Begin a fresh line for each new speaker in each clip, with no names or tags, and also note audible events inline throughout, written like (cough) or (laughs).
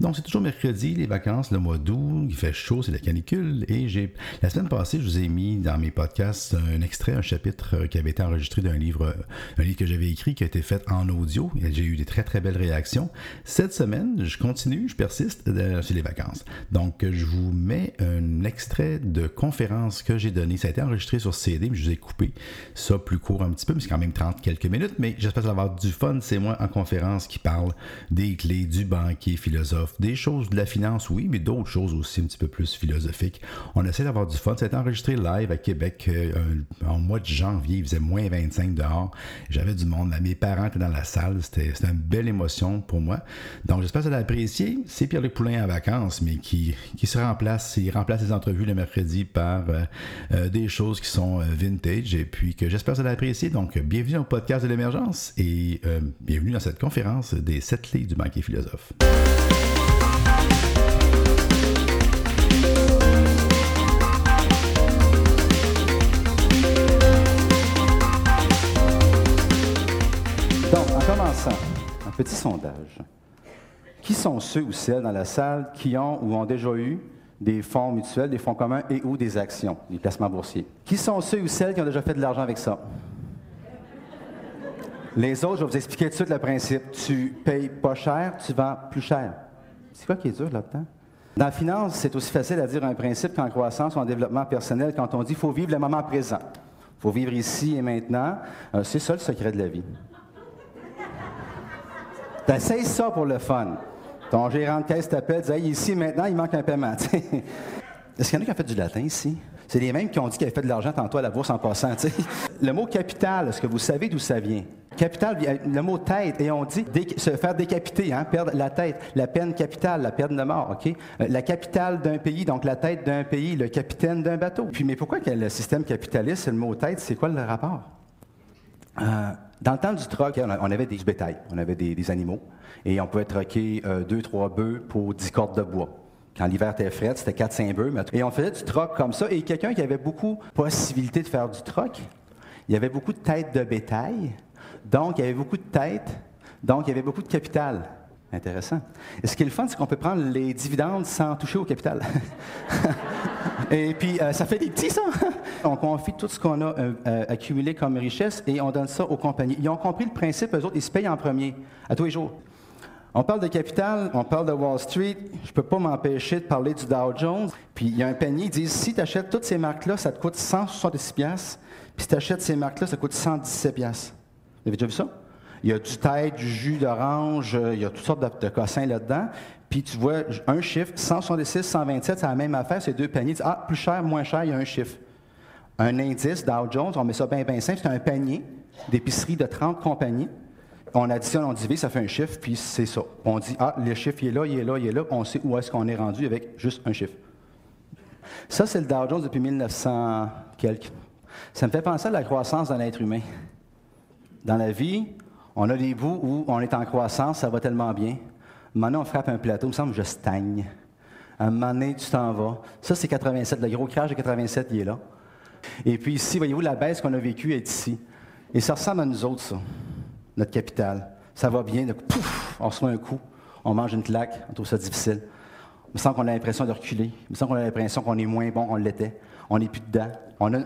Donc, c'est toujours mercredi, les vacances, le mois d'août, il fait chaud, c'est la canicule. Et j'ai la semaine passée, je vous ai mis dans mes podcasts un extrait, un chapitre euh, qui avait été enregistré d'un livre, un livre que j'avais écrit, qui a été fait en audio. J'ai eu des très, très belles réactions. Cette semaine, je continue, je persiste euh, sur les vacances. Donc, je vous mets un extrait de conférence que j'ai donné. Ça a été enregistré sur CD, mais je vous ai coupé ça plus court un petit peu, mais c'est quand même 30 quelques minutes. Mais j'espère avoir du fun. C'est moi en conférence qui parle des clés du banquier philosophe des choses de la finance, oui, mais d'autres choses aussi un petit peu plus philosophiques. On essaie d'avoir du fun. Été enregistré live à Québec euh, en mois de janvier. Il faisait moins 25 dehors. J'avais du monde. Mes parents étaient dans la salle. C'était une belle émotion pour moi. Donc, j'espère que vous allez apprécier. C'est Pierre-Luc Poulain en vacances, mais qui, qui se remplace. Il remplace les entrevues le mercredi par euh, euh, des choses qui sont vintage et puis que j'espère que vous allez apprécier. Donc, bienvenue au podcast de l'émergence et bienvenue dans cette conférence des sept clés du banquier philosophe.
Un petit sondage. Qui sont ceux ou celles dans la salle qui ont ou ont déjà eu des fonds mutuels, des fonds communs et ou des actions, des placements boursiers? Qui sont ceux ou celles qui ont déjà fait de l'argent avec ça? Les autres, je vais vous expliquer tout de suite le principe. Tu payes pas cher, tu vends plus cher. C'est quoi qui est dur là-dedans? Dans la finance, c'est aussi facile à dire un principe qu'en croissance ou en développement personnel quand on dit qu'il faut vivre le moment présent. Il faut vivre ici et maintenant. Euh, c'est ça le secret de la vie. T'essayes ça pour le fun. Ton gérant de caisse t'appelle, dit hey, ici maintenant, il manque un paiement. (laughs) Est-ce qu'il y en a qui ont fait du latin ici? C'est les mêmes qui ont dit qu'ils avaient fait de l'argent tantôt à la bourse en passant. (laughs) Le mot capital, est-ce que vous savez d'où ça vient? Capital, le mot tête, et on dit se faire décapiter, hein, perdre la tête, la peine capitale, la peine de mort, OK? Euh, la capitale d'un pays, donc la tête d'un pays, le capitaine d'un bateau. Puis, mais pourquoi le système capitaliste, le mot tête, c'est quoi le rapport? Euh, dans le temps du troc, on avait des bétails, on avait des, animaux, et on pouvait troquer euh, deux, trois bœufs pour dix cordes de bois. Quand l'hiver était frais, c'était quatre, cinq bœufs. Et on faisait du troc comme ça. Et quelqu'un qui avait beaucoup de possibilités de faire du troc, il y avait beaucoup de têtes de bétail, donc il y avait beaucoup de têtes, donc il y avait beaucoup de capital. Intéressant. Et ce qui est le fun, c'est qu'on peut prendre les dividendes sans toucher au capital. (laughs) et puis, euh, ça fait des petits, ça. (laughs) on confie tout ce qu'on a euh, euh, accumulé comme richesse et on donne ça aux compagnies. Ils ont compris le principe, eux autres, ils se payent en premier, à tous les jours. On parle de capital, on parle de Wall Street. Je ne peux pas m'empêcher de parler du Dow Jones. Puis il y a un panier, ils disent si tu achètes toutes ces marques-là, ça te coûte 166$. Puis si tu achètes ces marques-là, ça coûte 117$. Vous avez déjà vu ça? Il y a du thé, du jus d'orange, il y a toutes sortes de, de cossins là-dedans. Puis tu vois un chiffre, 166, 127, c'est la même affaire, c'est deux paniers. ah, plus cher, moins cher, il y a un chiffre. Un indice, Dow Jones, on met ça bien, bien simple, c'est un panier d'épicerie de 30 compagnies. On additionne, on divise, ça fait un chiffre, puis c'est ça. On dit, ah, le chiffre, il est là, il est là, il est là. On sait où est-ce qu'on est rendu avec juste un chiffre. Ça, c'est le Dow Jones depuis 1900 quelque. Ça me fait penser à la croissance dans l'être humain. Dans la vie, on a des bouts où on est en croissance, ça va tellement bien. Maintenant, on frappe un plateau, il me semble que je stagne. Un moment donné, tu t'en vas. Ça, c'est 87. Le gros crash de 87, il est là. Et puis ici, voyez-vous, la baisse qu'on a vécue est ici. Et ça ressemble à nous autres, ça notre capital. Ça va bien, pouf, on met un coup, on mange une claque, on trouve ça difficile. Il me semble qu'on a l'impression de reculer. Il me semble qu'on a l'impression qu'on est moins bon, on l'était. On n'est plus dedans.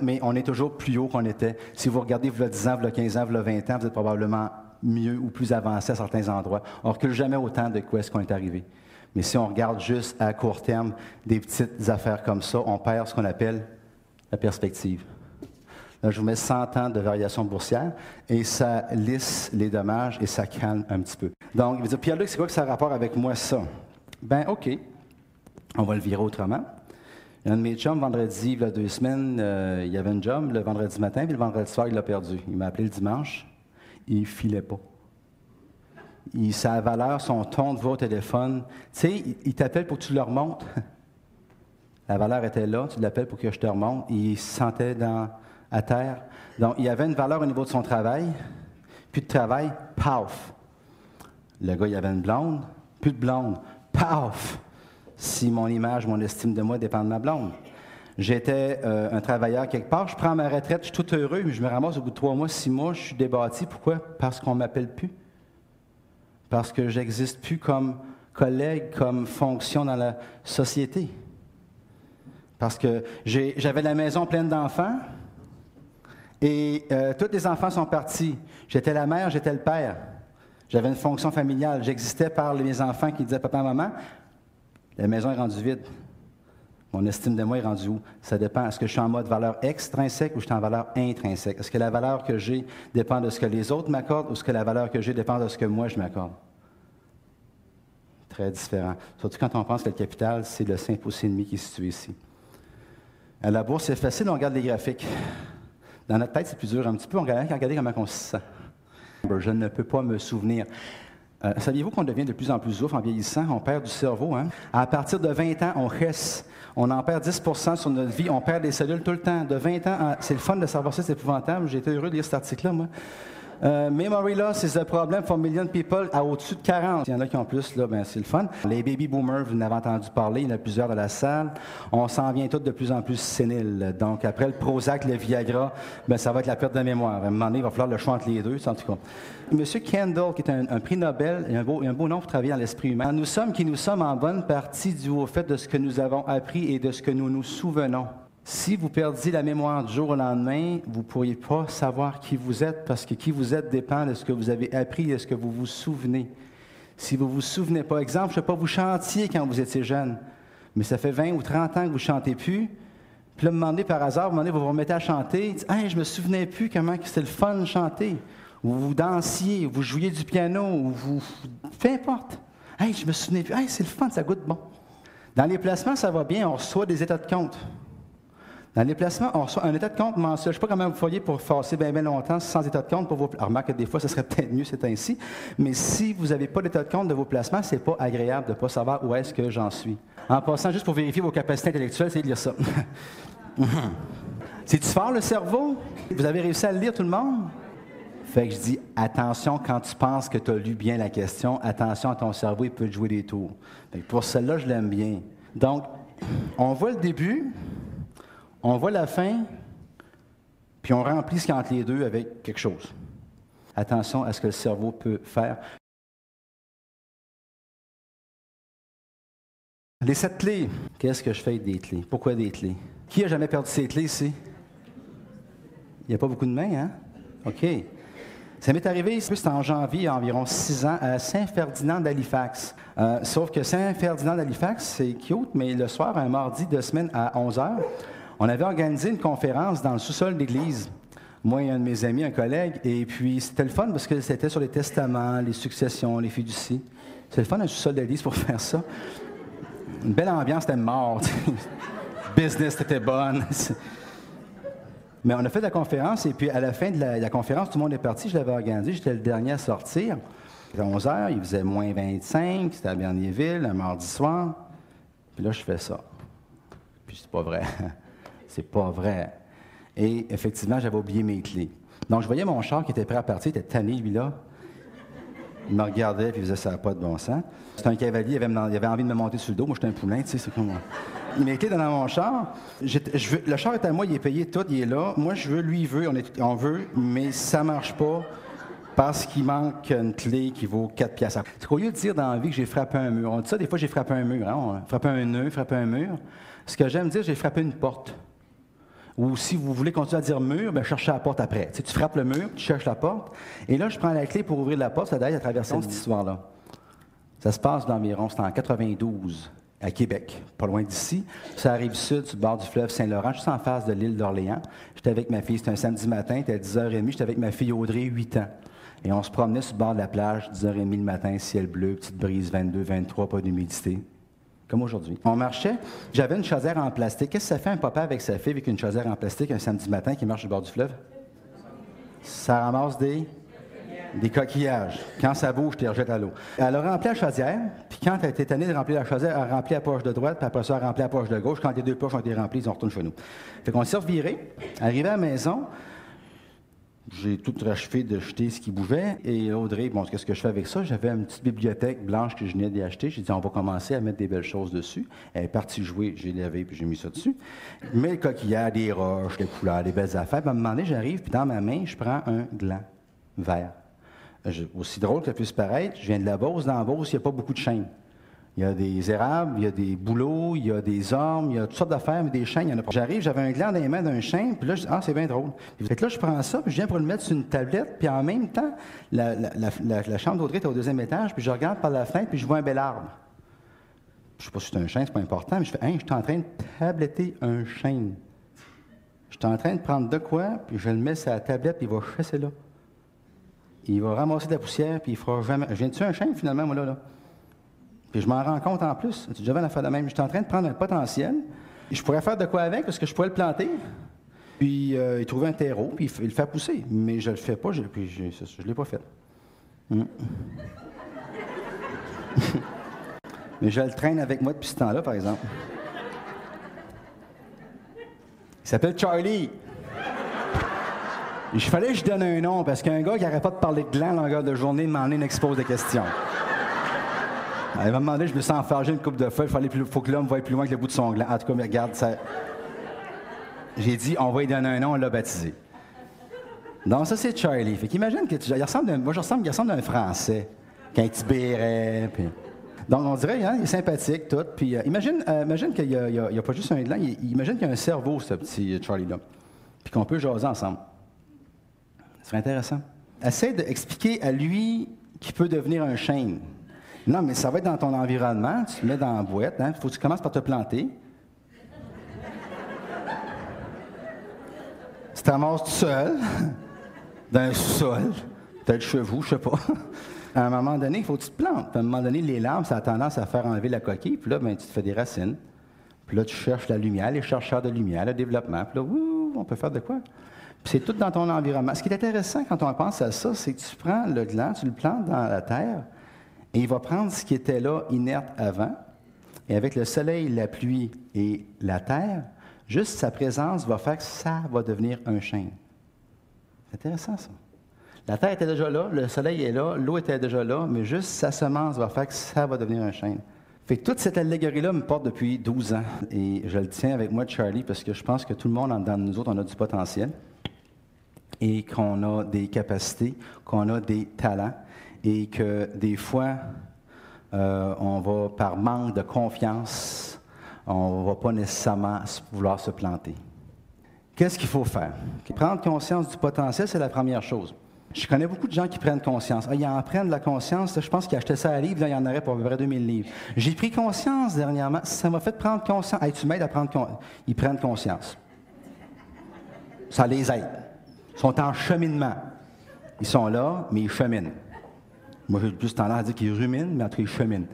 mais on est toujours plus haut qu'on était. Si vous regardez, vous 10 ans, vous 15 ans, vous 20 ans, vous êtes probablement mieux ou plus avancé à certains endroits. On ne recule jamais autant de quoi est-ce qu'on est arrivé. Mais si on regarde juste à court terme des petites affaires comme ça, on perd ce qu'on appelle la perspective je vous mets 100 ans de variation boursière et ça lisse les dommages et ça calme un petit peu. Donc, il va dire, Pierre-Luc, c'est quoi que ça a rapport avec moi, ça? Ben, OK. On va le virer autrement. Un de mes chums, vendredi, il y a deux semaines, euh, il y avait un job le vendredi matin, puis le vendredi soir, il l'a perdu. Il m'a appelé le dimanche, il ne filait pas. Sa valeur, son ton de voix au téléphone, tu sais, il, t'appelle pour que tu le remontes. (laughs) La valeur était là, tu l'appelles pour que je te remonte. Il se sentait à terre. Donc, il avait une valeur au niveau de son travail. Plus de travail, paf. Le gars, il avait une blonde. Plus de blonde, paf. Si mon image, mon estime de moi dépend de ma blonde. J'étais euh, un travailleur quelque part, je prends ma retraite, je suis tout heureux, mais je me ramasse au bout de trois mois, six mois, je suis débattu. Pourquoi? Parce qu'on ne m'appelle plus. Parce que j'existe plus comme, collègue, comme fonction dans la société. Parce que j'avais la maison pleine d'enfants et euh, tous les enfants sont partis. J'étais la mère, j'étais le père. J'avais une fonction familiale. J'existais par mes enfants qui disaient Papa, maman, la maison est rendue vide. Mon estime de moi est rendue où? Ça dépend. Est-ce que je suis en mode valeur extrinsèque ou je suis en valeur intrinsèque? Est-ce que la valeur que j'ai dépend de ce que les autres m'accordent ou est-ce que la valeur que j'ai dépend de ce que moi je m'accorde? Très différent. Surtout quand on pense que le capital, c'est le simple aussi ennemi qui est situé ici. À la bourse, c'est facile, on regarde les graphiques. Dans notre tête, c'est plus dur un petit peu. On regarde, regarder comment on se sent. Je ne peux pas me souvenir. Euh, saviez-vous qu'on devient de plus en plus ouf en vieillissant? On perd du cerveau. Hein? À partir de 20 ans, on reste. On en perd 10% sur notre vie. On perd des cellules tout le temps. De 20 ans, c'est le fun de savoir ça, c'est épouvantable. Été heureux de lire cet article-là, moi. Euh, memory loss is a problem for million people à au-dessus de 40. Il y en a qui ont plus, là, ben, c'est le fun. Les baby boomers, vous en avez entendu parler, il y en a plusieurs dans la salle. On s'en vient tous de plus en plus séniles. Donc, après le Prozac, le Viagra, ben, ça va être la perte de mémoire. À un moment donné, il va falloir le choix entre les deux, en tout cas. Monsieur Kendall, qui est un, prix Nobel, et un beau, nom pour travailler dans l'esprit humain. Nous sommes qui nous sommes en bonne partie dû au fait de ce que nous avons appris et de ce que nous nous souvenons. Si vous perdiez la mémoire du jour au lendemain, vous ne pourriez pas savoir qui vous êtes parce que qui vous êtes dépend de ce que vous avez appris et de ce que vous vous souvenez. Si vous ne vous souvenez pas, exemple, je ne sais pas, vous chantiez quand vous étiez jeune, mais ça fait 20 ou 30 ans que vous ne chantez plus. Puis là, vous demandez par hasard, vous, vous vous remettez à chanter. Hey, je me souvenais plus comment c'était le fun de chanter. Ou vous dansiez, ou vous jouiez du piano, ou vous. Peu importe. Hey, je me souvenais plus. Hey, c'est le fun, ça goûte bon. Dans les placements, ça va bien, on reçoit des états de compte. Dans les placements, on reçoit un état de compte mensuel. Je ne sais pas comment vous feriez pour passer bien, bien longtemps sans état de compte pour vos Alors, remarque que des fois, ce serait (laughs) peut-être mieux, c'est ainsi. Mais si vous n'avez pas d'état de compte de vos placements, ce n'est pas agréable de ne pas savoir où est-ce que j'en suis. En passant, juste pour vérifier vos capacités intellectuelles, c'est de lire ça. (laughs) C'est-tu fort, le cerveau? Vous avez réussi à le lire, tout le monde? Fait que je dis, attention quand tu penses que tu as lu bien la question, attention à ton cerveau, il peut te jouer des tours. pour celle-là, je l'aime bien. Donc, on voit le début, on voit la fin, puis on remplit ce qui entre les deux avec quelque chose. Attention à ce que le cerveau peut faire. Les sept clés. Qu'est-ce que je fais avec des clés? Pourquoi des clés? Qui a jamais perdu ses clés ici? Il n'y a pas beaucoup de mains, hein? OK. Ça m'est arrivé, c'était en janvier, il y a environ six ans, à Saint-Ferdinand d'Halifax. Euh, sauf que Saint-Ferdinand d'Halifax, c'est cute, mais le soir, un mardi de semaine à 11 h, on avait organisé une conférence dans le sous-sol d'église. Moi et un de mes amis, un collègue, et puis c'était le fun parce que c'était sur les testaments, les successions, les fiducies. C'est le fun un sous-sol d'église pour (laughs) faire ça. Une belle ambiance, c'était mort. (laughs) Business était bonne. (laughs) Mais on a fait la conférence, et puis à la fin de la, conférence, tout le monde est parti. Je l'avais organisé, j'étais le dernier à sortir. Il était 11 h, il faisait moins 25, c'était à Bernierville, un mardi soir. Puis là, je fais ça. Puis c'est pas vrai. C'est pas vrai. Et effectivement, j'avais oublié mes clés. Donc, je voyais mon char qui était prêt à partir, il était tanné, lui-là. Il me regardait, puis il faisait ça n'a pas de bon sens. C'était un cavalier, il avait, envie de me monter sur le dos. Moi, j'étais un poulain, tu sais, c'est comme... Mes clés dans mon char. Le char est à moi, il est payé, tout, il est là. Moi, je veux, lui, il veut, on veut, mais ça marche pas parce qu'il manque une clé qui vaut 4 piastres. C'est qu'au lieu de dire dans la vie que j'ai frappé un mur, on dit ça, des fois, j'ai frappé un mur. Hein? On frappé un nœud, frappé un mur. Ce que j'aime dire, j'ai frappé une porte. Ou si vous voulez continuer à dire mur, bien, cherchez la porte après. Tu, tu frappes le mur, tu cherches la porte. Et là, je prends la clé pour ouvrir la porte. Ça d'ailleurs à traverser cette histoire-là. Ça se passe d'environ, c'est en 92, à Québec, pas loin d'ici. Ça arrive sud, sur le bord du fleuve Saint-Laurent, juste en face de l'île d'Orléans. J'étais avec ma fille, c'était un samedi matin, c'était à 10h30, j'étais avec ma fille Audrey, 8 ans. Et on se promenait sur le bord de la plage, 10h30 le matin, ciel bleu, petite brise, 22, 23, pas d'humidité comme aujourd'hui. On marchait, j'avais une chaudière en plastique. Qu'est-ce que ça fait un papa avec sa fille avec une chaudière en plastique un samedi matin qui marche au bord du fleuve? Ça ramasse des, des coquillages. Quand ça bouge, tu les rejettes à l'eau. Elle a rempli la chaudière, puis quand elle était tannée de remplir la chaudière, elle a rempli la poche de droite, puis après ça, elle a rempli la poche de gauche. Quand les deux poches ont été remplies, ils ont retourné chez nous. Fait qu'on s'est reviré, arrivé à la maison, j'ai tout rachevé de jeter ce qui bougeait. Et Audrey, bon, qu'est-ce que je fais avec ça? J'avais une petite bibliothèque blanche que je venais d'acheter. J'ai dit, on va commencer à mettre des belles choses dessus. Elle est partie jouer, j'ai lavé puis j'ai mis ça dessus. Mais le coquillard, des roches, des couleurs, des belles affaires. Puis à un j'arrive, puis dans ma main, je prends un gland vert. aussi drôle que ça puisse paraître, je viens de la Beauce. Dans la Beauce, il n'y a pas beaucoup de chaînes. Il y a des érables, il y a des bouleaux, il y a des ormes, il y a toutes sortes d'affaires, mais des chaînes, il y en a pas. J'arrive, j'avais un gland dans les mains d'un chien, puis là, je dis, ah, c'est bien drôle. Fait que là, je prends ça, puis je viens pour le mettre sur une tablette, puis en même temps, la, chambre d'Audrey est au deuxième étage, puis je regarde par la fenêtre, puis je vois un bel arbre. Je sais pas si c'est un chien, c'est pas important, mais je fais, hein, je suis en train de tabletter un chêne. Je suis en train de prendre de quoi, puis je le mets sur la tablette, puis il va chasser là. Il va ramasser de la poussière, puis il fera jamais. Je viens de tuer un chêne, finalement, moi, là. là? Puis je m'en rends compte en plus. Tu déjà la faire de même? Je suis en train de prendre un potentiel. Je pourrais faire de quoi avec, parce que je pourrais le planter? Puis euh, il trouver un terreau, puis il le fait pousser. Mais je le fais pas, je, puis je ne l'ai pas fait. Hmm. (laughs) Mais je le traîne avec moi depuis ce temps-là, par exemple. Il s'appelle Charlie. Il fallait que je donne un nom parce qu'un gars qui n'arrête pas de parler de gland en longueur de journée m'en expose de questions. Il m'a demandé, je me sens enfargé une coupe de feu, il faut que l'homme voie plus loin que le bout de son gland. En tout cas, regarde, ça. J'ai dit, on va lui donner un nom, on l'a baptisé. Donc, ça, c'est Charlie. Fait qu'imagine que tu. Ressemble moi, je ressemble, il ressemble à un Français. Petit béret, puis. Donc, on dirait, hein, il est sympathique, tout. Puis, euh, imagine, euh, imagine qu'il n'y a, pas juste un gland, il, imagine qu'il y a un cerveau, ce petit Charlie-là. Puis qu'on peut jaser ensemble. Ce serait intéressant. Essaie d'expliquer à lui qu'il peut devenir un chêne. Non, mais ça va être dans ton environnement. Tu te mets dans la boîte. Il hein. faut que tu commences par te planter. tu te tout seul, dans un sol, peut-être chez vous, je sais pas. À un moment donné, il faut que tu te plantes. à un moment donné, les larmes, ça a tendance à faire enlever la coquille. Puis là, ben, tu te fais des racines. Puis là, tu cherches la lumière, les chercheurs de lumière, le développement. Puis là, on peut faire de quoi? Puis c'est tout dans ton environnement. Ce qui est intéressant quand on pense à ça, c'est que tu prends le gland, tu le plantes dans la terre, et il va prendre ce qui était là inerte avant, et avec le soleil, la pluie et la terre, juste sa présence va faire que ça va devenir un chêne. C'est intéressant ça. La terre était déjà là, le soleil est là, l'eau était déjà là, mais juste sa semence va faire que ça va devenir un chêne. Fait que toute cette allégorie-là me porte depuis 12 ans. Et je le tiens avec moi, Charlie, parce que je pense que tout le monde, dans nous autres, on a du potentiel et qu'on a des capacités, qu'on a des talents et que des fois, euh, on va, par manque de confiance, on ne va pas nécessairement vouloir se planter. Qu'est-ce qu'il faut faire? Prendre conscience du potentiel, c'est la première chose. Je connais beaucoup de gens qui prennent conscience. Ah, ils en prennent la conscience. Je pense qu'ils achetaient ça à livre, il y en aurait pour à peu près 2000 livres. J'ai pris conscience dernièrement. Ça m'a fait prendre conscience. Tu m'aides à prendre conscience. Ils prennent conscience. Ça les aide. Ils sont en cheminement. Ils sont là, mais ils cheminent. Moi, j'ai plus tendance à dire qu'ils ruminent, mais en tout cas, ils cheminent.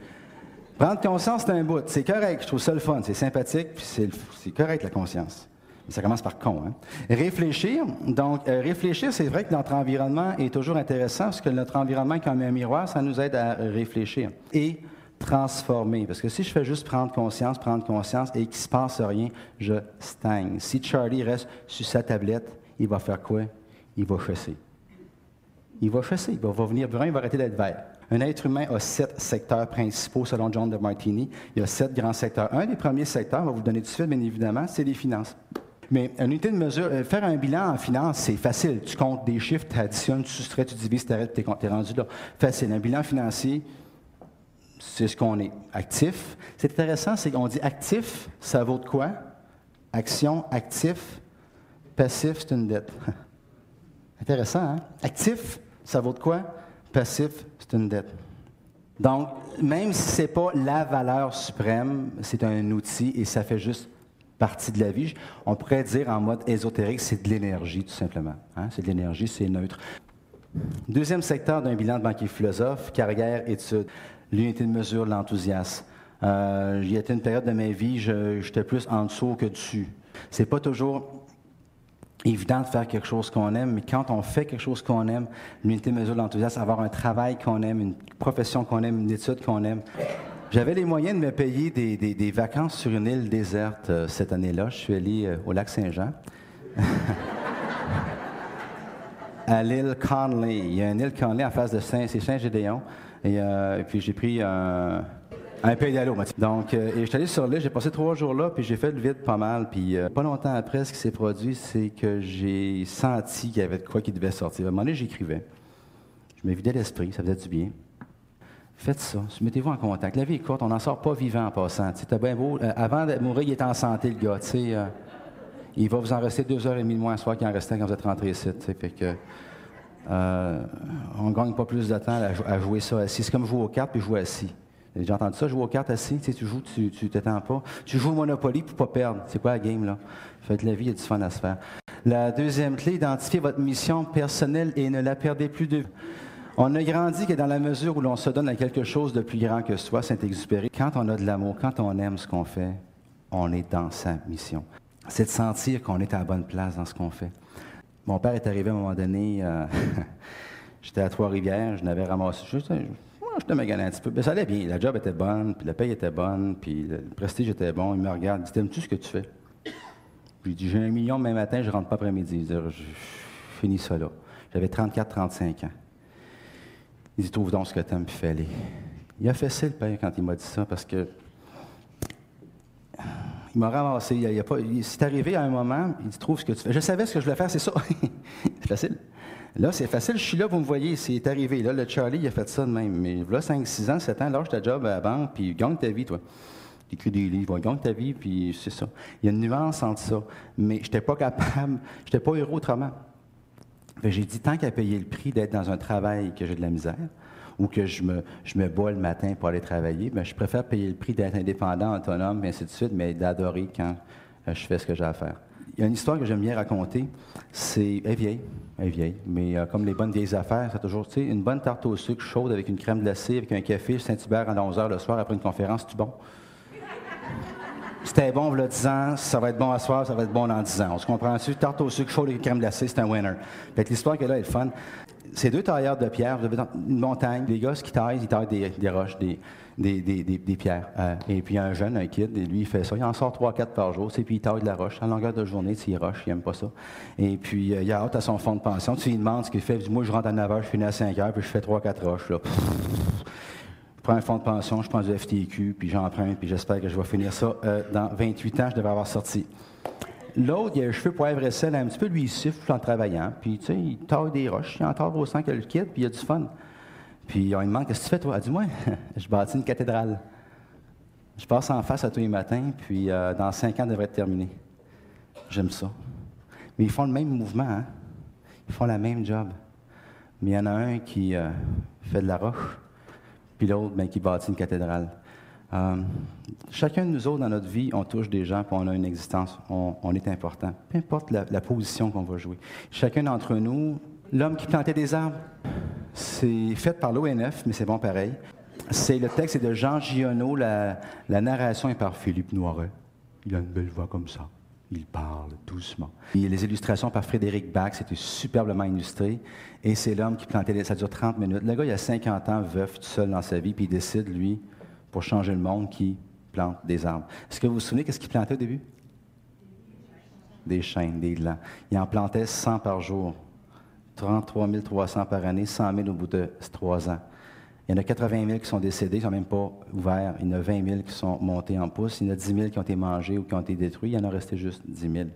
Prendre conscience, c'est un bout. C'est correct. Je trouve ça le fun. C'est sympathique, puis c'est correct, la conscience. Mais ça commence par con. Hein? Réfléchir. Donc, euh, réfléchir, c'est vrai que notre environnement est toujours intéressant parce que notre environnement, comme un miroir, ça nous aide à réfléchir. Et transformer. Parce que si je fais juste prendre conscience, prendre conscience et qu'il ne se passe rien, je stagne. Si Charlie reste sur sa tablette, il va faire quoi? Il va chasser. Il va chasser, il va, venir brun, il va arrêter d'être vert. Un être humain a sept secteurs principaux selon John de Martini. Il y a sept grands secteurs. Un des premiers secteurs, on va vous donner tout de suite, bien évidemment, c'est les finances. Mais une unité de mesure, euh, faire un bilan en finance, c'est facile. Tu comptes des chiffres, tu additionnes, tu soustrais, tu divises, tu arrêtes, tu es rendu là. Facile. Un bilan financier, c'est ce qu'on est. Actif. C'est intéressant, c'est qu'on dit actif, ça vaut de quoi? Action, actif, Passif, c'est une dette. (laughs) Intéressant, hein? Actif, ça vaut de quoi? Passif, c'est une dette. Donc, même si ce n'est pas la valeur suprême, c'est un outil et ça fait juste partie de la vie. On pourrait dire en mode ésotérique, c'est de l'énergie, tout simplement. Hein? C'est de l'énergie, c'est neutre. Deuxième secteur d'un bilan de banquier philosophe, carrière, études, l'unité de mesure, l'enthousiasme. Euh, il y a une période de ma vie, j'étais plus en dessous que dessus. C'est pas toujours évident de faire quelque chose qu'on aime, mais quand on fait quelque chose qu'on aime, l'unité mesure l'enthousiasme, avoir un travail qu'on aime, une profession qu'on aime, une étude qu'on aime. J'avais les moyens de me payer des, vacances sur une île déserte euh, cette année-là. Je suis allé euh, au lac Saint-Jean. (laughs) à l'île Conley. Il y a une île Conley en face de Saint, c'est Saint-Gédéon. Et, euh, et, puis j'ai pris un un pédalo, Donc, euh, et je suis allé sur l'île, j'ai passé trois jours là, puis j'ai fait le vide pas mal. Puis euh, pas longtemps après, ce qui s'est produit, c'est que j'ai senti qu'il y avait de quoi qui devait sortir. À un moment donné, j'écrivais. Je me vidais l'esprit, ça faisait du bien. Faites ça. Mettez-vous en contact. La vie est courte, on n'en sort pas vivant en passant. Tu bien beau. euh, avant de mourir, il est en santé, le gars. sais, euh, il va vous en rester deux heures et demie de moins à soir qu'il en restait quand vous êtes rentré ici. Fait que, on ne gagne pas plus de temps à jouer ça assis. C'est comme jouer aux cartes puis jouer assis. Déjà entendu ça, jouer aux cartes assis? Tu, joues, tu tu t'étends pas. Tu joues au Monopoly pour pas perdre. C'est quoi la game, là? Faites la vie, il y a du fun à se faire. La deuxième clé, identifiez votre mission personnelle et ne la perdez plus de. On a grandi que dans la mesure où l'on se donne à quelque chose de plus grand que soi, Saint-Exupéry, quand on a de l'amour, quand on aime ce qu'on fait, on est dans sa mission. C'est de sentir qu'on est à la bonne place dans ce qu'on fait. Mon père est arrivé à un moment donné, euh, (laughs) j'étais à Trois-Rivières, je n'avais ramassé, je, je, je te magané un petit peu. Mais ça allait bien, la job était bonne, puis la paye était bonne, puis le prestige était bon. Il me regarde, il dit T'aimes-tu ce que tu fais? Puis il dit J'ai un million demain matin, je rentre pas après-midi. Je, je finis ça là. J'avais 34-35 ans. Il dit Trouve donc ce que tu aimes, puis fais-le. Il a fait ça, père, quand il m'a dit ça, parce que il m'a ramassé. Il, il- c'est arrivé à un moment, il dit Trouve ce que tu fais. Je savais ce que je voulais faire, c'est ça. (laughs) c'est facile. Là, c'est facile. Je suis là, vous me voyez, c'est arrivé. Là, le Charlie, il a fait ça de même. Mais là, 5, 6 ans, 7 ans, lâche ta job à la banque, puis gagne ta vie, toi. Écris des livres, gagne ta vie, puis c'est ça. Il y a une nuance entre ça. Mais je n'étais pas capable, (laughs) je n'étais pas heureux autrement. J'ai dit, tant qu'à payer le prix d'être dans un travail que j'ai de la misère, ou que je me, je me bats le matin pour aller travailler, ben, je préfère payer le prix d'être indépendant, autonome, et ainsi de suite, mais d'adorer quand euh, je fais ce que j'ai à faire. Il y a une histoire que j'aime bien raconter. C'est, elle est vieille, elle est vieille, mais euh, comme les bonnes vieilles affaires, c'est toujours, tu sais, une bonne tarte au sucre chaude avec une crème glacée, avec un café Saint-Hubert à 11 h le soir après une conférence, c'est bon? (laughs) C'était bon, a 10 ans, ça va être bon à soir, ça va être bon dans 10 ans. On se comprend-tu? Tarte au sucre chaud et crème glacée, c'est un winner. Fait que l'histoire que là est fun. C'est deux tailleurs de pierre, vous avez une montagne, des gars qui taillent, ils taillent des, des roches, des, des, des, pierres. Euh, et puis y un jeune, un kid, et lui, il fait ça. Il en sort 3-4 par jour, sais, puis il taille de la roche. En longueur de journée, il roche, il aime pas ça. Et puis euh, il a hâte à son fond de pension. Tu lui demandes ce qu'il fait. Il dit, moi, je rentre à 9 h, je finis à 5 h, puis je fais 3-4 roches. Là. Je prends un fonds de pension, je prends du FTQ, puis j'emprunte, puis j'espère que je vais finir ça euh, dans 28 ans, je devais avoir sorti. L'autre, il a les cheveux poivre et sel, un petit peu, lui, il siffle en travaillant, puis tu sais, il taille des roches, il en taille autant que le kid, puis il a du fun. Puis on lui demande, qu'est-ce que tu fais, toi? Elle dit, moi, (laughs) je bâtis une cathédrale. Je passe en face à tous les matins, puis euh, dans cinq ans, ça devrait être terminé. J'aime ça. Mais ils font le même mouvement, hein? Ils font la même job. Mais il y en a un qui euh, fait de la roche, puis l'autre ben, qui bâtit une cathédrale. Euh, chacun de nous autres, dans notre vie, on touche des gens, puis on a une existence, on, est important. Peu importe la position qu'on va jouer. Chacun d'entre nous, l'homme qui plantait des arbres, c'est fait par l'ONF, mais c'est bon pareil. C'est le texte est de Jean Giono, la, narration est par Philippe Noiret. Il a une belle voix comme ça. Il parle doucement. Les illustrations par Frédéric Bach, c'était superbement illustré. Et c'est l'homme qui plantait des... Ça dure 30 minutes. Le gars, il a 50 ans, veuf, tout seul dans sa vie, puis il décide, lui, pour changer le monde, qu'il plante des arbres. Est-ce que vous vous souvenez qu'est-ce qu'il plantait au début? Des chênes, des glands. Il en plantait 100 par jour. 33 300 par année, 100 000 au bout de 3 ans. Il y en a 80 000 qui sont décédés, ils ne sont même pas ouverts. Il y en a 20 000 qui sont montés en pouce. Il y en a 10 000 qui ont été mangés ou qui ont été détruits. Il y en a resté juste 10 000.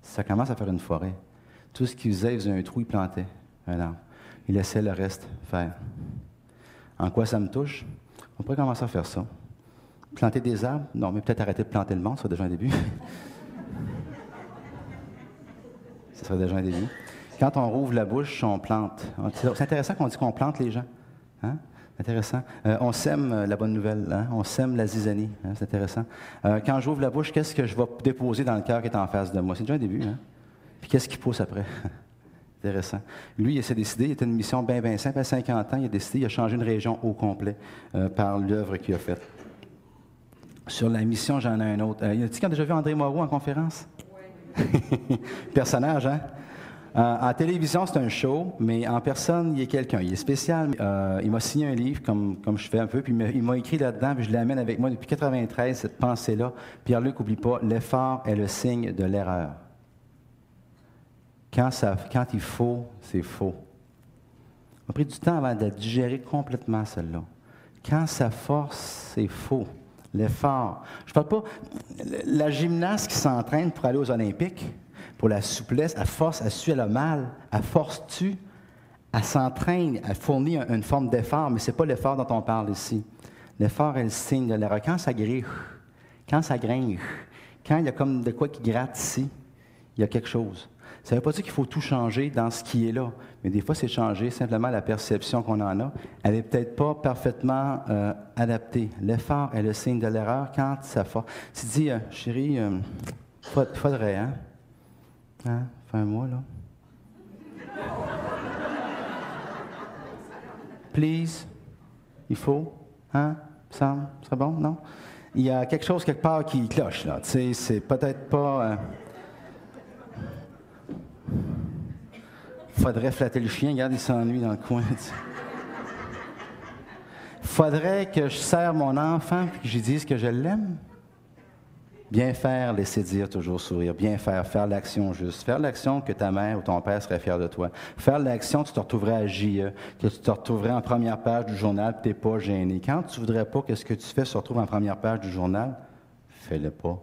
Ça commence à faire une forêt. Tout ce qu'il faisait, il faisait un trou, il plantait un arbre. Il laissait le reste faire. En quoi ça me touche? On pourrait commencer à faire ça. Planter des arbres? Non, mais peut-être arrêter de planter le monde, ça serait déjà un début. (laughs) Ce serait déjà un début. Quand on rouvre la bouche, on plante. C'est intéressant qu'on dise qu'on plante les gens. Hein? Intéressant. Euh, on sème euh, la bonne nouvelle. Hein? On sème la zizanie. Hein? C'est intéressant. Euh, quand j'ouvre la bouche, qu'est-ce que je vais déposer dans le cœur qui est en face de moi? C'est déjà un début. Hein? Puis qu'est-ce qui pousse après? (laughs) Intéressant. Lui, il s'est décidé, il était une mission bien, bien simple. À 50 ans, il a décidé, il a changé une région au complet euh, par l'œuvre qu'il a faite. Sur la mission, j'en ai un autre. Y a-t-il déjà vu André Moreau en conférence? Oui. (laughs) Personnage, hein? Euh, en télévision, c'est un show, mais en personne, il est quelqu'un. Il est spécial. Euh, il m'a signé un livre, comme, comme je fais un peu, puis il m'a- écrit là-dedans, puis je l'amène avec moi depuis 93, cette pensée-là. Pierre-Luc, oublie pas, l'effort est le signe de l'erreur. Quand, ça, quand il faut, c'est faux. Ça m'a pris du temps avant de digérer complètement, celle-là. Quand ça force, c'est faux. L'effort. Je ne parle pas. La gymnaste qui s'entraîne pour aller aux Olympiques, pour la souplesse, à force, elle suit, a mal. À force-tu, elle s'entraîne, elle fournit une forme d'effort, mais ce n'est pas l'effort dont on parle ici. L'effort est le signe de l'erreur. Quand ça grille, quand ça gringe, quand il y a comme de quoi qui gratte ici, il y a quelque chose. Ça ne veut pas dire qu'il faut tout changer dans ce qui est là, mais des fois, c'est changer simplement la perception qu'on en a. Elle n'est peut-être pas parfaitement euh, adaptée. L'effort est le signe de l'erreur quand ça fait. Tu dis, euh, chérie, euh, faudrait, hein? Hein? Fais un mois, là. Please, il faut, hein? Ça serait bon, non? Il y a quelque chose quelque part qui cloche, là. Tu sais, c'est peut-être pas. Faudrait flatter le chien, regarde, il s'ennuie dans le coin. Faudrait que je serre mon enfant et que je dise que je l'aime. Bien faire, laisser dire, toujours sourire. Bien faire, faire l'action juste. Faire l'action que ta mère ou ton père serait fier de toi. Faire l'action tu te retrouverais à JE, que tu te retrouverais en première page du journal, tu n'es pas gêné. Quand tu voudrais pas que ce que tu fais se retrouve en première page du journal, fais-le pas.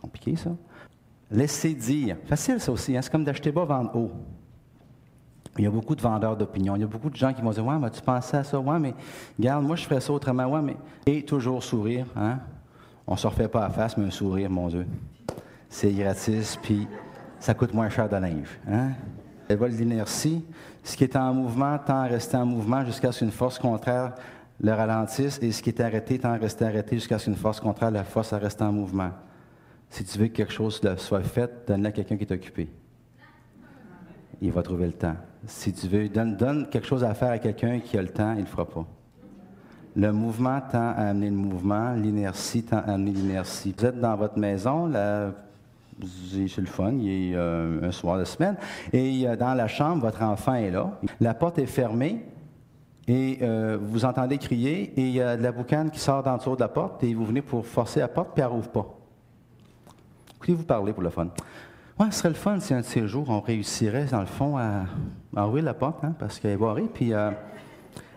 Compliqué, ça? Laisser dire. Facile, ça aussi. Hein? C'est comme d'acheter bas, vendre haut. Il y a beaucoup de vendeurs d'opinion. Il y a beaucoup de gens qui vont dire Ouais, mais tu pensais à ça? Ouais, mais regarde, moi, je ferais ça autrement. Ouais, mais. Et toujours sourire. Hein? On ne se refait pas à face, mais un sourire, mon Dieu. C'est gratis, puis ça coûte moins cher de linge. Hein? Elle de l'inertie. Ce qui est en mouvement tend à rester en mouvement jusqu'à ce qu'une force contraire le ralentisse, et ce qui est arrêté tend à rester arrêté jusqu'à ce qu'une force contraire la force à rester en mouvement. Si tu veux que quelque chose soit fait, donne-le à quelqu'un qui est occupé. Il va trouver le temps. Si tu veux, donne, donne quelque chose à faire à quelqu'un qui a le temps, il ne le fera pas. Le mouvement tend à amener le mouvement, l'inertie tend à amener l'inertie. Vous êtes dans votre maison, là, c'est le fun, il est euh, un soir de semaine, et euh, dans la chambre, votre enfant est là. La porte est fermée, et euh, vous entendez crier, et il y a de la boucane qui sort d'en dessous de la porte, et vous venez pour forcer la porte, puis elle rouvre pas. Écoutez-vous parler pour le fun. Ouais, ce serait le fun si un de ces jours, on réussirait, dans le fond, à, ouvrir la porte, hein, parce qu'elle est barrée. Puis, euh,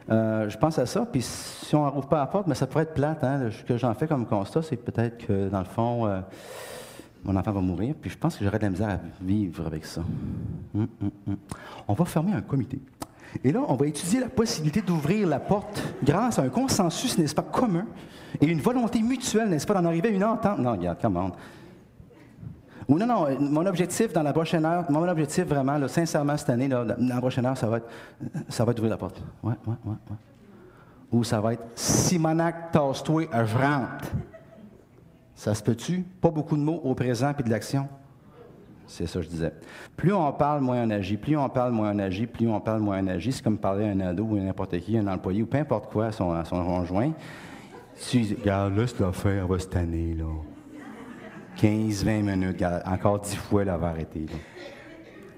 euh, je pense à ça. Puis, si on rouvre pas la porte, mais ça pourrait être plate. Hein, ce que j'en fais comme constat, c'est peut-être que, dans le fond, euh, mon enfant va mourir. Puis, je pense que j'aurais de la misère à vivre avec ça. Hum, hum, hum. On va former un comité. Et là, on va étudier la possibilité d'ouvrir la porte grâce à un consensus, n'est-ce pas, commun et une volonté mutuelle, n'est-ce pas, d'en arriver à une entente. Non, regarde, comment ou non, non, mon objectif dans la prochaine heure, mon objectif vraiment, sincèrement, cette année, dans la prochaine heure, ça va être, ça va être d'ouvrir la porte. Ouais, ouais, ouais, ouais. Ou ça va être Simonac, tasse-toi, je rentre. Ça se peut-tu? Pas beaucoup de mots au présent puis de l'action. C'est ça que je disais. Plus on parle, moins on agit. Plus on parle, moins on agit. Plus on parle, moins on agit. C'est comme parler à un ado ou n'importe qui, un employé ou peu importe quoi à son, son conjoint. Tu dis, regarde, là, cette affaire va cette année, là. 15, 20 minutes, encore 10 fois, là, va arrêter.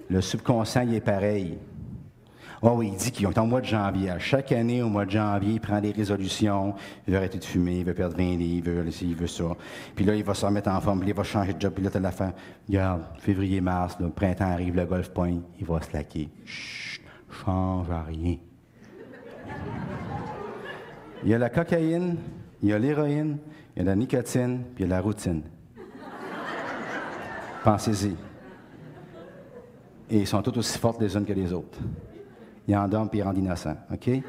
Le subconscient, il est pareil. Oh oui, il dit qu'il est en mois de janvier. Chaque année, au mois de janvier, il prend des résolutions. Il veut arrêter de fumer, il veut perdre 20 livres, il veut, il veut ça. Puis là, il va se remettre en forme, puis il va changer de job, puis là, tu la fin. Regarde, février, mars, le printemps arrive, le golf point, il va se laquer. Chut, change à rien. Il y a la cocaïne, il y a l'héroïne, il y a la nicotine, puis il y a la routine. Pensez-y. Et ils sont toutes aussi fortes les unes que les autres. Ils endorment puis ils rendent innocents. OK?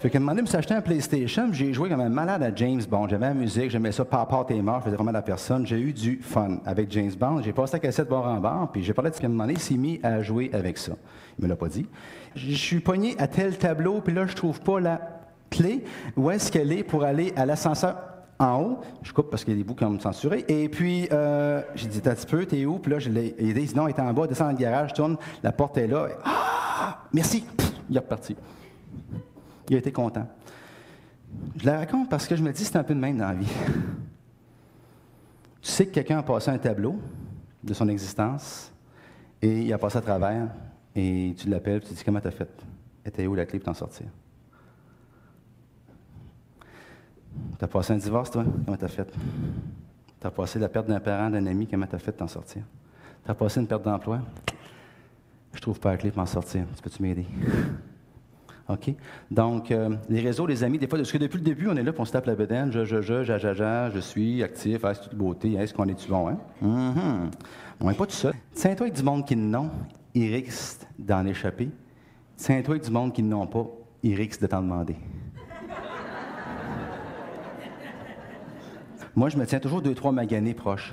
Fait qu'à un donné, je me suis acheté un PlayStation, j'ai joué comme un malade à James Bond. J'aimais la musique, j'aimais ça, par t'es mort, je faisais vraiment la personne. J'ai eu du fun avec James Bond. J'ai passé la cassette bord en bord, puis j'ai parlé de ce qu'à un moment donné, il s'est mis à jouer avec ça. Il me l'a pas dit. Je suis pogné à tel tableau, puis là, je trouve pas la clé. Où est-ce qu'elle est pour aller à l'ascenseur? En haut. Je coupe parce qu'il y a des bouts qui ont censuré. Et puis, euh, j'ai dit, t'as un petit peu, t'es où? Puis là. Il dit, non, il est en bas, descend dans le garage, tourne, la porte est là. Ah! Merci! il est reparti. Il a été content. Je la raconte parce que je me dis, c'est un peu de même dans la vie. Tu sais que quelqu'un a passé un tableau de son existence et il a passé à travers et tu l'appelles, tu te dis comment t'as fait? Était où la clé pour t'en sortir? T'as passé un divorce, toi? Comment t'as fait? T'as passé la perte d'un parent, d'un ami, comment t'as fait de t'en sortir? T'as passé une perte d'emploi? Je trouve pas la clé pour m'en sortir. Tu peux-tu m'aider? OK? Donc, euh, les réseaux, les amis, des fois, parce que depuis le début, on est là, puis on se tape la bedaine, je, je, je, ja, ja, ja, je suis actif, ah, c'est toute beauté, est-ce qu'on est-tu bon, hein? Mhm. On n'est pas tout seul. Tiens-toi avec du monde qui n'ont, ils risquent d'en échapper. Tiens-toi avec du monde qui n'ont pas, ils risquent de t'en demander. (laughs) Moi, je me tiens toujours deux, trois maganés proches.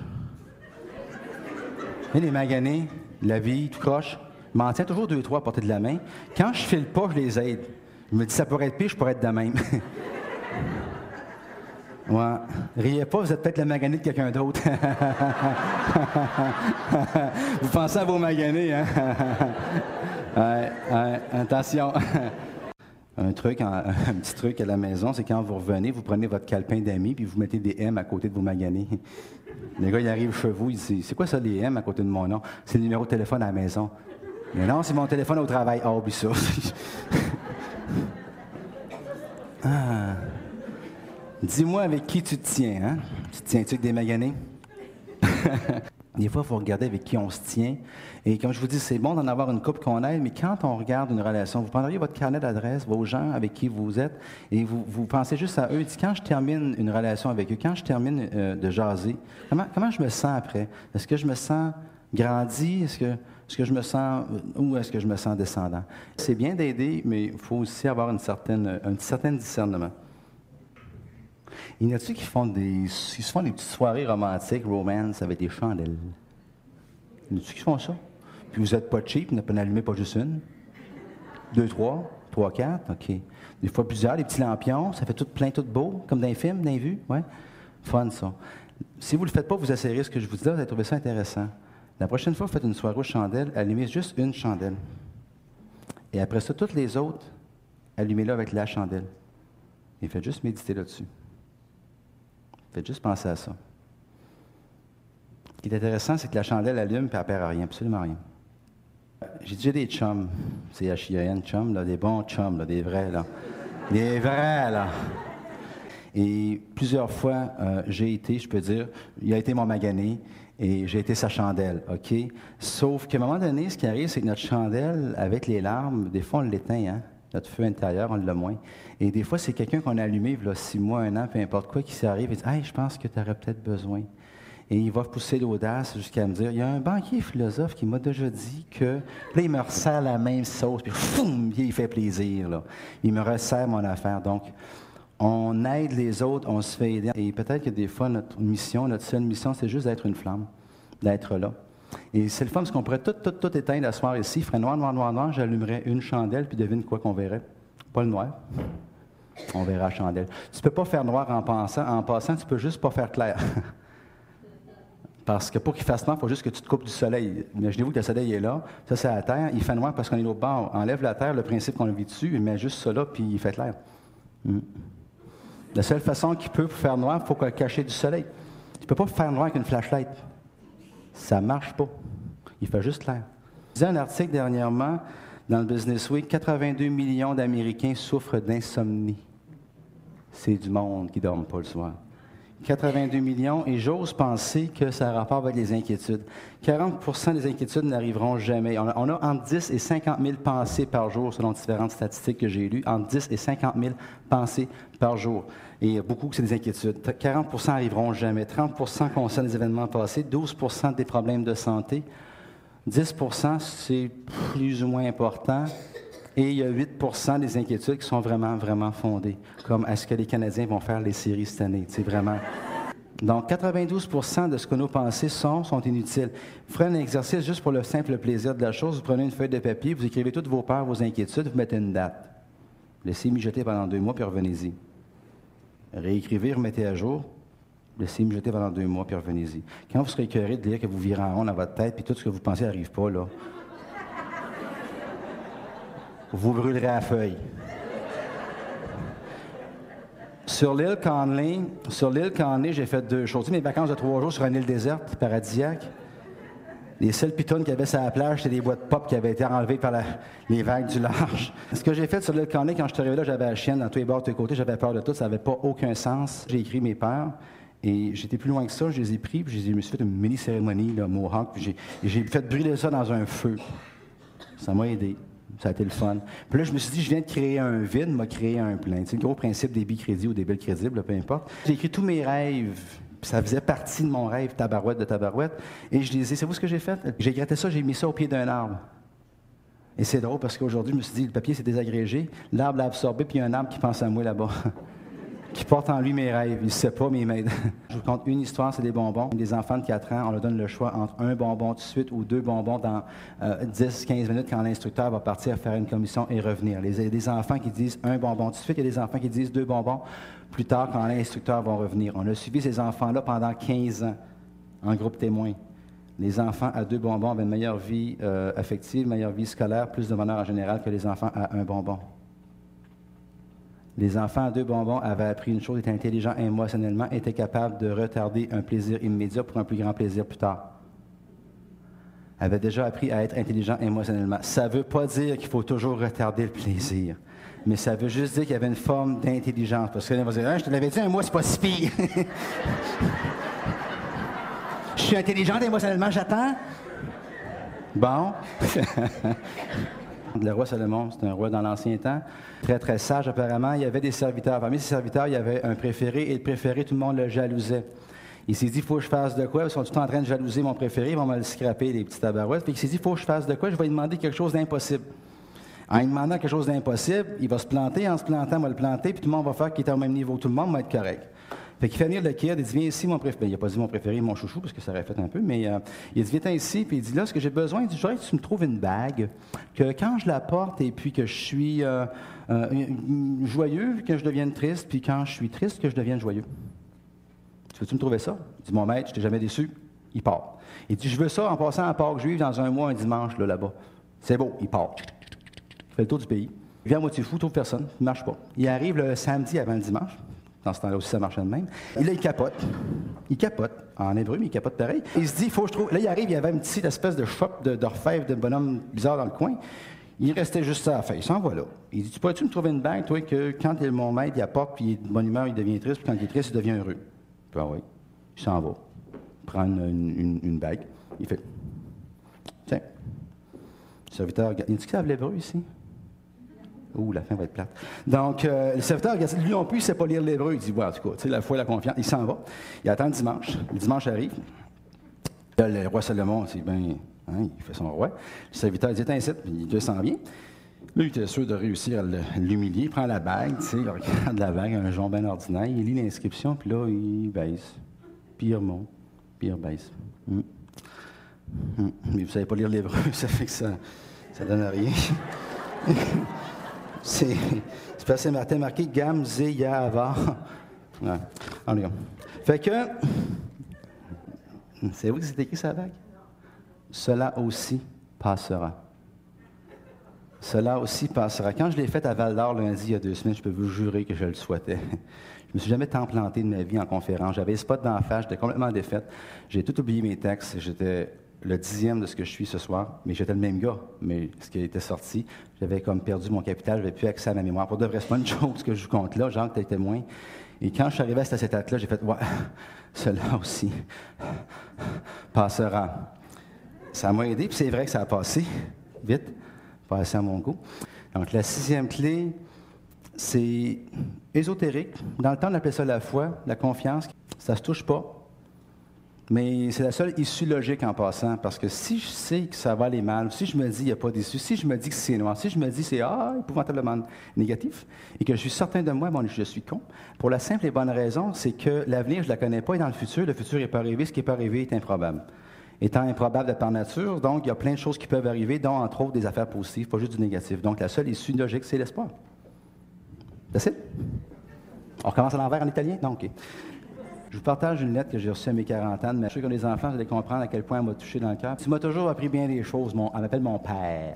Et les maganés, la vie, tout croche, je m'en tiens toujours deux, trois à portée de la main. Quand je file pas, je les aide. Je me dis, ça pourrait être pire, je pourrais être de même. (laughs) Riez pas, vous êtes peut-être le magané de quelqu'un d'autre. (laughs) vous pensez à vos maganés, hein? (laughs) attention. Un truc, un, petit truc à la maison, c'est quand vous revenez, vous prenez votre calepin d'amis puis vous mettez des M à côté de vos maganés. Les gars, ils arrivent chez vous, ils disent C'est quoi ça, les M à côté de mon nom? C'est le numéro de téléphone à la maison. Mais non, c'est mon téléphone au travail. Oh, oublie ça. (laughs) ah. Dis-moi avec qui tu te tiens, hein? Tu te tiens-tu avec des maganés? (laughs) Des fois, il faut regarder avec qui on se tient. Et comme je vous dis, c'est bon d'en avoir une coupe qu'on aide, mais quand on regarde une relation, vous prendriez votre carnet d'adresse, vos gens avec qui vous êtes, et vous, vous pensez juste à eux. Dites, quand je termine une relation avec eux, quand je termine euh, de jaser, comment, comment je me sens après? Est-ce que je me sens grandi? Est-ce que, est-ce que je me sens, ou est-ce que je me sens descendant? C'est bien d'aider, mais il faut aussi avoir une certaine, un certain discernement. Il y en a-tu qui font des, ils se font des petites soirées romantiques, romance, avec des chandelles? Il y en a-tu qui font ça? Puis vous n'êtes pas cheap, vous n'en allumez pas juste une? Deux, trois? Trois, quatre? OK. Des fois plusieurs, des petits lampions, ça fait tout plein, tout beau, comme dans les films, dans les vues, ouais? Fun, ça. Si vous ne le faites pas, vous essayerez ce que je vous dis là, vous allez trouver ça intéressant. La prochaine fois vous faites une soirée aux chandelles, allumez juste une chandelle. Et après ça, toutes les autres, allumez-la avec la chandelle. Et faites juste méditer là-dessus. Faites juste penser à ça. Ce qui est intéressant, c'est que la chandelle allume et elle perd rien, absolument rien. J'ai déjà des chums, c'est H-I-A-N, chums, là, des bons chums, des vrais. Des vrais, là. Et plusieurs fois, euh, j'ai été, je peux dire, il a été mon magané et j'ai été sa chandelle, OK? Sauf qu'à un moment donné, ce qui arrive, c'est que notre chandelle, avec les larmes, des fois, on l'éteint, hein? Notre feu intérieur, on l'a moins. Et des fois, c'est quelqu'un qu'on a allumé, a six mois, un an, peu importe quoi, qui s'arrive et dit Hey, je pense que tu aurais peut-être besoin. Et il va pousser l'audace jusqu'à me dire Il y a un banquier philosophe qui m'a déjà dit que. Là, il me resserre la même sauce, puis foum, il fait plaisir. Là. Il me resserre mon affaire. Donc, on aide les autres, on se fait aider. Et peut-être que des fois, notre mission, notre seule mission, c'est juste d'être une flamme, d'être là. Et c'est le fun parce qu'on pourrait tout, tout, tout éteindre à soir ici. Il ferait noir, noir, noir, noir. J'allumerais une chandelle, puis devine quoi qu'on verrait. Pas le noir. On verra la chandelle. Tu ne peux pas faire noir en pensant. En passant, tu peux juste pas faire clair. (laughs) Parce que pour qu'il fasse noir, il faut juste que tu te coupes du soleil. Imaginez-vous que le soleil est là, ça c'est la terre, il fait noir parce qu'on est au bord. Enlève la terre, le principe qu'on vit dessus, il met juste là, puis il fait clair. Hmm. La seule façon qu'il peut faire noir, il faut cacher du soleil. Tu ne peux pas faire noir avec une flashlight. Ça ne marche pas. Il fait juste clair. Je disais un article dernièrement dans le Business Week 82 millions d'Américains souffrent d'insomnie. C'est du monde qui ne dorme pas le soir. 82 millions, et j'ose penser que ça a rapport avec les inquiétudes. 40% des inquiétudes n'arriveront jamais. On a, entre 10 et 50 000 pensées par jour, selon différentes statistiques que j'ai lues, entre 10 et 50 000 pensées par jour. Et beaucoup que c'est des inquiétudes. 40% n'arriveront jamais. 30% concernent les événements passés, 12% des problèmes de santé, 10% c'est plus ou moins important. Et il y a 8% des inquiétudes qui sont vraiment, vraiment fondées, comme est-ce que les Canadiens vont faire les séries cette année? C'est vraiment. Donc, 92% de ce que nos pensées sont sont inutiles. Vous ferez un exercice juste pour le simple plaisir de la chose. Vous prenez une feuille de papier, vous écrivez toutes vos peurs, vos inquiétudes, vous mettez une date. Laissez mijoter pendant deux mois, puis revenez-y. Réécrivez, remettez à jour. Laissez mijoter pendant deux mois, puis revenez-y. Quand vous serez écœuré de lire que vous virez en rond dans votre tête, puis tout ce que vous pensez n'arrive pas, là, vous brûlerez la feuille. Sur l'île Conley, sur l'île Conley, j'ai fait deux choses. Mes vacances de trois jours sur une île déserte, paradisiaque. Les seules pitounes qu'il y avait sur la plage, c'était des boîtes pop qui avaient été enlevées par les vagues du large. Ce que j'ai fait sur l'île Conley, quand je suis arrivé là, j'avais la chienne dans tous les bords, de tous les côtés, j'avais peur de tout, ça n'avait pas aucun sens. J'ai écrit mes peurs. Et j'étais plus loin que ça, je les ai pris, puis je me suis fait une mini-cérémonie, là, Mohawk, puis j'ai fait brûler ça dans un feu. Ça m'a aidé. Ça a été le fun. Puis là, je me suis dit, je viens de créer un vide, m'a créé un plein. C'est le gros principe des crédits ou des billes crédibles, peu importe. J'ai écrit tous mes rêves. Ça faisait partie de mon rêve, tabarouette de tabarouette. Et je disais, c'est vous ce que j'ai fait? J'ai gratté ça, j'ai mis ça au pied d'un arbre. Et c'est drôle parce qu'aujourd'hui, je me suis dit, le papier s'est désagrégé, l'arbre l'a absorbé, puis il y a un arbre qui pense à moi là-bas. (laughs) qui porte en lui mes rêves. Il ne sait pas, mais il m'aide. (laughs) Je vous conte une histoire, c'est des bonbons. Des enfants de 4 ans, on leur donne le choix entre un bonbon tout de suite ou deux bonbons dans 10-15 euh, minutes quand l'instructeur va partir faire une commission et revenir. Il y a des enfants qui disent un bonbon tout de suite, il y a des enfants qui disent deux bonbons plus tard quand l'instructeur va revenir. On a suivi ces enfants-là pendant 15 ans en groupe témoin. Les enfants à deux bonbons avaient une meilleure vie euh, affective, meilleure vie scolaire, plus de bonheur en général que les enfants à un bonbon. Les enfants à deux bonbons avaient appris une chose, étaient intelligents émotionnellement, étaient capables de retarder un plaisir immédiat pour un plus grand plaisir plus tard. Avaient déjà appris à être intelligents émotionnellement. Ça ne veut pas dire qu'il faut toujours retarder le plaisir, mais ça veut juste dire qu'il y avait une forme d'intelligence. Parce que là, va dire, hein, je te l'avais dit, un mois, c'est pas si (laughs) je suis intelligente émotionnellement, j'attends. Bon. (laughs) Le roi Salomon, c'est un roi dans l'ancien temps, très, très sage apparemment. Il y avait des serviteurs. Parmi ses serviteurs, il y avait un préféré, et le préféré, tout le monde le jalousait. Il s'est dit, il faut que je fasse de quoi? Ils sont tout en train de jalouser mon préféré, ils vont me le scraper, les petites tabarouettes. Puis il s'est dit, il faut que je fasse de quoi? Je vais lui demander quelque chose d'impossible. En lui demandant quelque chose d'impossible, il va se planter. En se plantant, il va le planter, puis tout le monde va faire qu'il est au même niveau. Tout le monde va être correct. Fait qu'il fait venir le kid, il dit, viens ici, mon préféré. Ben, il n'a pas dit mon préféré, mon chouchou, parce que ça aurait fait un peu, mais euh, il dit, viens ici, puis il dit, là, ce que j'ai besoin, il dit, je voudrais que tu me trouves une bague, que quand je la porte et puis que je suis euh, euh, joyeux, que je devienne triste, puis quand je suis triste, que je devienne joyeux. Tu veux-tu me trouver ça? Il dit, mon maître, je t'ai jamais déçu. Il part. Il dit, je veux ça en passant à Pâques juive dans un mois, un dimanche, là, là-bas. C'est beau, il part. Il fait le tour du pays. Il vient à moitié fou, trouve personne, il ne marche pas. Il arrive le samedi avant le dimanche. Dans ce temps-là aussi, ça marchait de même. Et là, il capote. Il capote. En hébreu, mais il capote pareil. Il se dit, il faut que je trouve. Là, il arrive, il y avait une petite espèce de shop d'orfèvre de, bonhomme bizarre dans le coin. Il restait juste ça à faire. Il s'en va là. Il dit Tu pourrais-tu me trouver une bague, toi, que quand mon maître, il apporte, puis il de bonne humeur, il devient triste, puis quand il est triste, il devient heureux. Puis, ah oui. Il s'en va. Prendre une, une, bague. Il fait Tiens. Le serviteur, il dit qu'il savent l'hébreu ici Ouh, la fin va être plate. Donc, euh, le serviteur, lui non plus, il ne sait pas lire l'hébreu. Il dit, voilà, en tout cas, tu sais, la foi, la confiance. Il s'en va. Il attend le dimanche. Le dimanche arrive. Là, le roi Salomon, c'est bien, hein, il fait son roi. Le serviteur, il dit, ainsi, il descend bien. Là, il était sûr de réussir à l'humilier. Il prend la bague, tu sais, il regarde la bague, un jonc ordinaire. Il lit l'inscription, puis là, il baisse. Puis il. Puis il rebaisse. Hum. Hum. Mais vous ne savez pas lire l'hébreu, (laughs) ça fait que ça ne donne rien. (laughs) C'est (laughs) passé matin marqué Gam Zeyava. (laughs) Ouais. Allez, fait que, c'est vous que c'est écrit ça avec? Cela aussi passera. Cela aussi passera. Quand je l'ai fait à Val d'Or lundi, il y a deux semaines, je peux vous jurer que je le souhaitais. (laughs) Je me suis jamais tant planté de ma vie en conférence. J'avais spot d'en face, j'étais complètement défaite. J'ai tout oublié mes textes. J'étais le dixième de ce que je suis ce soir, mais j'étais le même gars. Mais ce qui était sorti, j'avais comme perdu mon capital, j'avais plus accès à ma mémoire. Pour de vrai, c'est pas une (laughs) chose que je vous compte là, genre que tu témoin. Et quand je suis arrivé à cette étape-là, j'ai fait, ouais, (laughs) cela aussi (laughs) passera. Ça m'a aidé, puis c'est vrai que ça a passé vite, passé à mon goût. Donc, la sixième clé, c'est ésotérique. Dans le temps, on appelait ça la foi, la confiance. Ça se touche pas. Mais c'est la seule issue logique en passant, parce que si je sais que ça va aller mal, si je me dis qu'il n'y a pas d'issue, si je me dis que c'est noir, si je me dis que c'est ah, épouvantablement négatif, et que je suis certain de moi, bon, je suis con, pour la simple et bonne raison, c'est que l'avenir, je ne la connais pas, et dans le futur, le futur n'est pas arrivé, ce qui n'est pas arrivé est improbable. Étant improbable par nature, donc il y a plein de choses qui peuvent arriver, dont entre autres des affaires positives, pas juste du négatif. Donc la seule issue logique, c'est l'espoir. C'est On recommence à l'envers en italien? Non, OK. Je vous partage une lettre que j'ai reçue à mes 40 ans. Mais je suis que les enfants, vous allez comprendre à quel point elle m'a touché dans le cœur. Tu m'as toujours appris bien des choses. Mon, elle m'appelle mon père.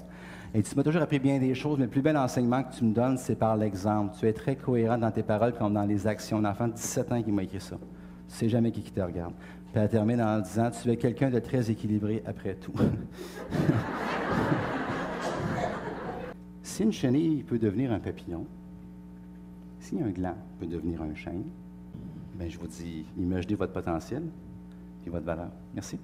Et tu m'as toujours appris bien des choses, mais le plus bel enseignement que tu me donnes, c'est par l'exemple. Tu es très cohérent dans tes paroles comme dans les actions. Un enfant de 17 ans qui m'a écrit ça. Tu sais jamais qui, qui te regarde. Puis elle termine en disant Tu es quelqu'un de très équilibré après tout. (laughs) si une chenille peut devenir un papillon, si un gland peut devenir un chêne, Bien, je vous dis, imaginez votre potentiel et votre valeur. Merci.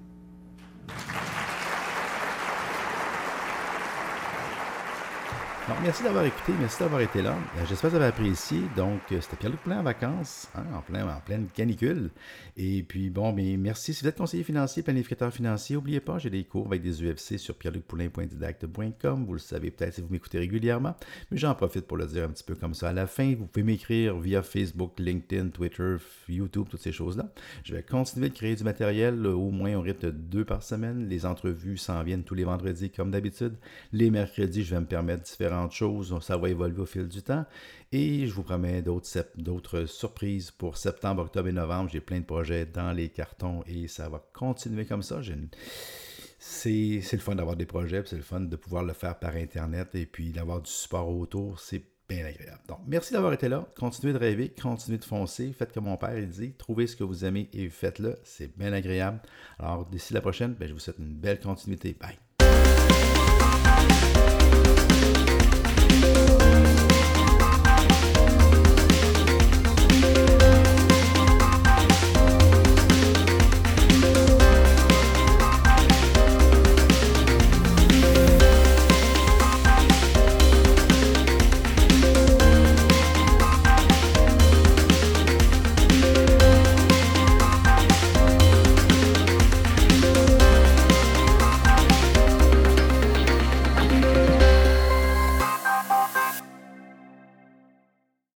Merci d'avoir écouté, merci d'avoir été là. Euh, j'espère que vous avez apprécié. Donc, euh, c'était Pierre-Luc Plein en vacances, hein, en, plein, en pleine canicule. Et puis, bon, mais merci. Si vous êtes conseiller financier, planificateur financier, n'oubliez pas, j'ai des cours avec des UFC sur pierrelucpoulin.didacte.com. Vous le savez peut-être si vous m'écoutez régulièrement, mais j'en profite pour le dire un petit peu comme ça à la fin. Vous pouvez m'écrire via Facebook, LinkedIn, Twitter, YouTube, toutes ces choses-là. Je vais continuer de créer du matériel, au moins au rythme de deux par semaine. Les entrevues s'en viennent tous les vendredis comme d'habitude. Les mercredis, je vais me permettre différents choses. Ça va évoluer au fil du temps. Et je vous promets d'autres surprises pour septembre, octobre et novembre. J'ai plein de projets dans les cartons et ça va continuer comme ça. C'est le fun d'avoir des projets, c'est le fun de pouvoir le faire par Internet et puis d'avoir du support autour. C'est bien agréable. Donc, merci d'avoir été là. Continuez de rêver, continuez de foncer. Faites comme mon père il dit. Trouvez ce que vous aimez et faites-le. C'est bien agréable. Alors, d'ici la prochaine, ben, je vous souhaite une belle continuité. Bye.